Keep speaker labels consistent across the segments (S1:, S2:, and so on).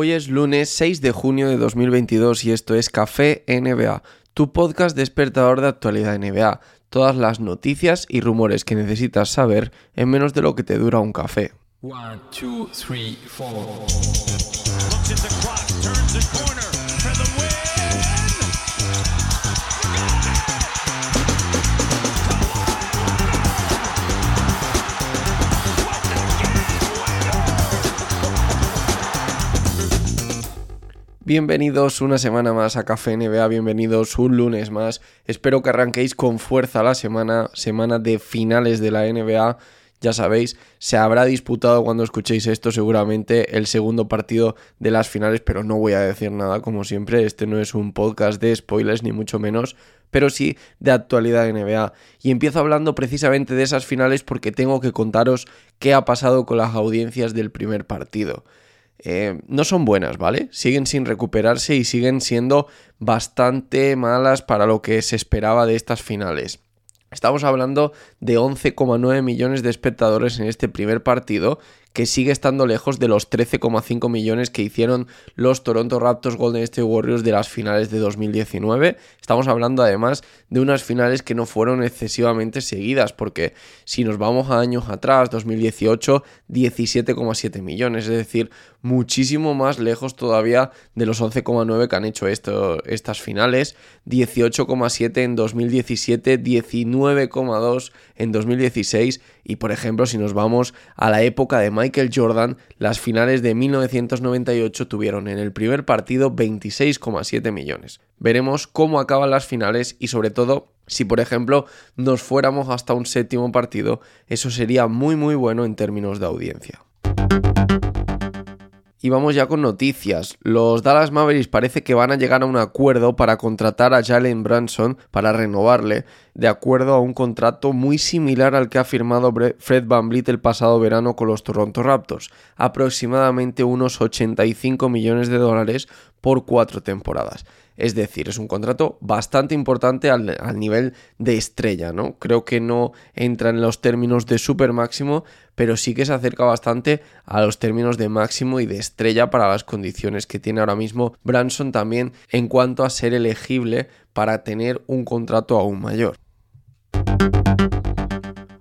S1: Hoy es lunes 6 de junio de 2022 y esto es Café NBA, tu podcast despertador de actualidad NBA. Todas las noticias y rumores que necesitas saber en menos de lo que te dura un café. Bienvenidos una semana más a Café NBA, bienvenidos un lunes más. Espero que arranquéis con fuerza la semana, semana de finales de la NBA. Ya sabéis, se habrá disputado cuando escuchéis esto seguramente el segundo partido de las finales, pero no voy a decir nada como siempre. Este no es un podcast de spoilers ni mucho menos, pero sí de actualidad de NBA. Y empiezo hablando precisamente de esas finales porque tengo que contaros qué ha pasado con las audiencias del primer partido. Eh, no son buenas, ¿vale? Siguen sin recuperarse y siguen siendo bastante malas para lo que se esperaba de estas finales. Estamos hablando de 11,9 millones de espectadores en este primer partido que sigue estando lejos de los 13,5 millones que hicieron los Toronto Raptors Golden State Warriors de las finales de 2019. Estamos hablando además de unas finales que no fueron excesivamente seguidas, porque si nos vamos a años atrás, 2018, 17,7 millones, es decir, muchísimo más lejos todavía de los 11,9 que han hecho esto, estas finales, 18,7 en 2017, 19,2 en 2016 y por ejemplo si nos vamos a la época de Michael Jordan, las finales de 1998 tuvieron en el primer partido 26,7 millones. Veremos cómo acaban las finales y sobre todo si por ejemplo nos fuéramos hasta un séptimo partido, eso sería muy muy bueno en términos de audiencia. Y vamos ya con noticias. Los Dallas Mavericks parece que van a llegar a un acuerdo para contratar a Jalen Branson para renovarle, de acuerdo a un contrato muy similar al que ha firmado Fred Van el pasado verano con los Toronto Raptors, aproximadamente unos 85 millones de dólares por cuatro temporadas. Es decir, es un contrato bastante importante al, nivel de estrella, ¿no? Creo que no entra en los términos de super máximo, pero sí que se acerca bastante a los términos de máximo y de estrella para las condiciones que tiene ahora mismo Branson también en cuanto a ser elegible para tener un contrato aún mayor.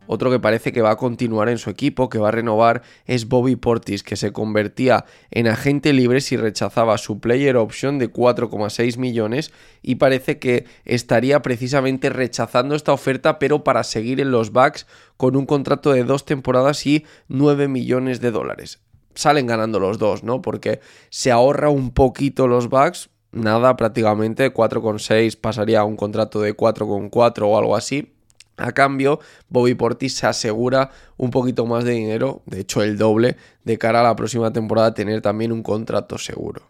S1: Otro que parece que va a continuar en su equipo, que va a renovar, es Bobby Portis, que se convertía en agente libre si rechazaba su player option de 4,6 millones y parece que estaría precisamente rechazando esta oferta, pero para seguir en los Bucks con un contrato de dos temporadas y 9 millones de dólares. Salen ganando los dos, ¿no? Porque se ahorra un poquito los Bucks, nada prácticamente, 4,6 pasaría a un contrato de 4,4 o algo así a cambio, Bobby Portis se asegura un poquito más de dinero, de hecho el doble, de cara a la próxima temporada tener también un contrato seguro.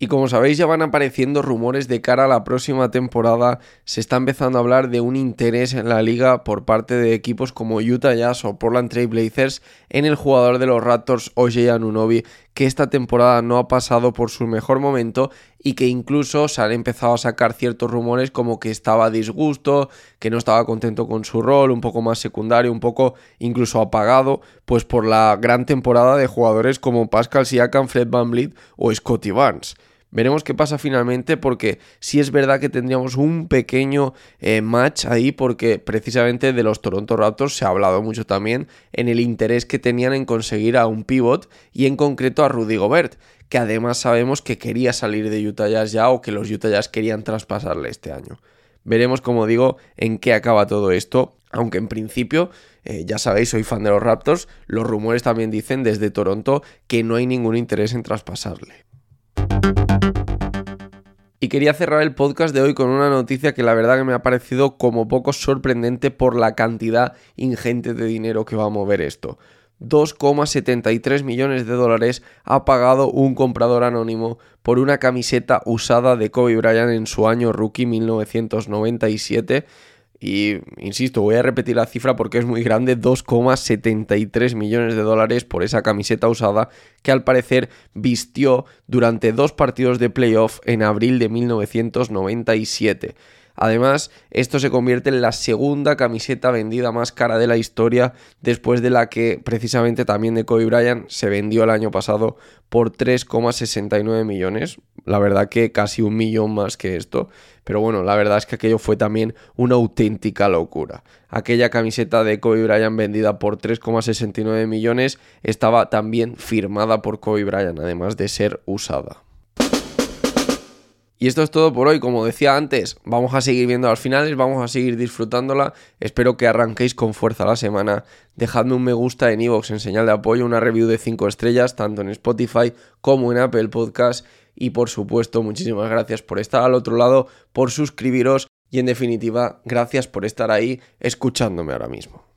S1: Y como sabéis ya van apareciendo rumores de cara a la próxima temporada, se está empezando a hablar de un interés en la liga por parte de equipos como Utah Jazz o Portland Trail Blazers en el jugador de los Raptors OJ Anunobi que esta temporada no ha pasado por su mejor momento y que incluso se han empezado a sacar ciertos rumores como que estaba a disgusto, que no estaba contento con su rol, un poco más secundario, un poco incluso apagado, pues por la gran temporada de jugadores como Pascal Siakam, Fred VanVleet o Scotty Barnes. Veremos qué pasa finalmente porque sí es verdad que tendríamos un pequeño eh, match ahí porque precisamente de los Toronto Raptors se ha hablado mucho también en el interés que tenían en conseguir a un pivot y en concreto a Rudy Gobert, que además sabemos que quería salir de Utah Jazz ya o que los Utah Jazz querían traspasarle este año. Veremos, como digo, en qué acaba todo esto, aunque en principio, eh, ya sabéis, soy fan de los Raptors, los rumores también dicen desde Toronto que no hay ningún interés en traspasarle. Y quería cerrar el podcast de hoy con una noticia que la verdad que me ha parecido como poco sorprendente por la cantidad ingente de dinero que va a mover esto. 2,73 millones de dólares ha pagado un comprador anónimo por una camiseta usada de Kobe Bryant en su año rookie 1997 y insisto, voy a repetir la cifra porque es muy grande, 2,73 millones de dólares por esa camiseta usada que al parecer vistió durante dos partidos de playoff en abril de 1997. Además, esto se convierte en la segunda camiseta vendida más cara de la historia, después de la que precisamente también de Kobe Bryant se vendió el año pasado por 3,69 millones. La verdad que casi un millón más que esto. Pero bueno, la verdad es que aquello fue también una auténtica locura. Aquella camiseta de Kobe Bryant vendida por 3,69 millones estaba también firmada por Kobe Bryant, además de ser usada. Y esto es todo por hoy, como decía antes, vamos a seguir viendo las finales, vamos a seguir disfrutándola, espero que arranquéis con fuerza la semana, dejadme un me gusta en iVoox en señal de apoyo, una review de 5 estrellas, tanto en Spotify como en Apple Podcast, y por supuesto, muchísimas gracias por estar al otro lado, por suscribiros, y en definitiva, gracias por estar ahí escuchándome ahora mismo.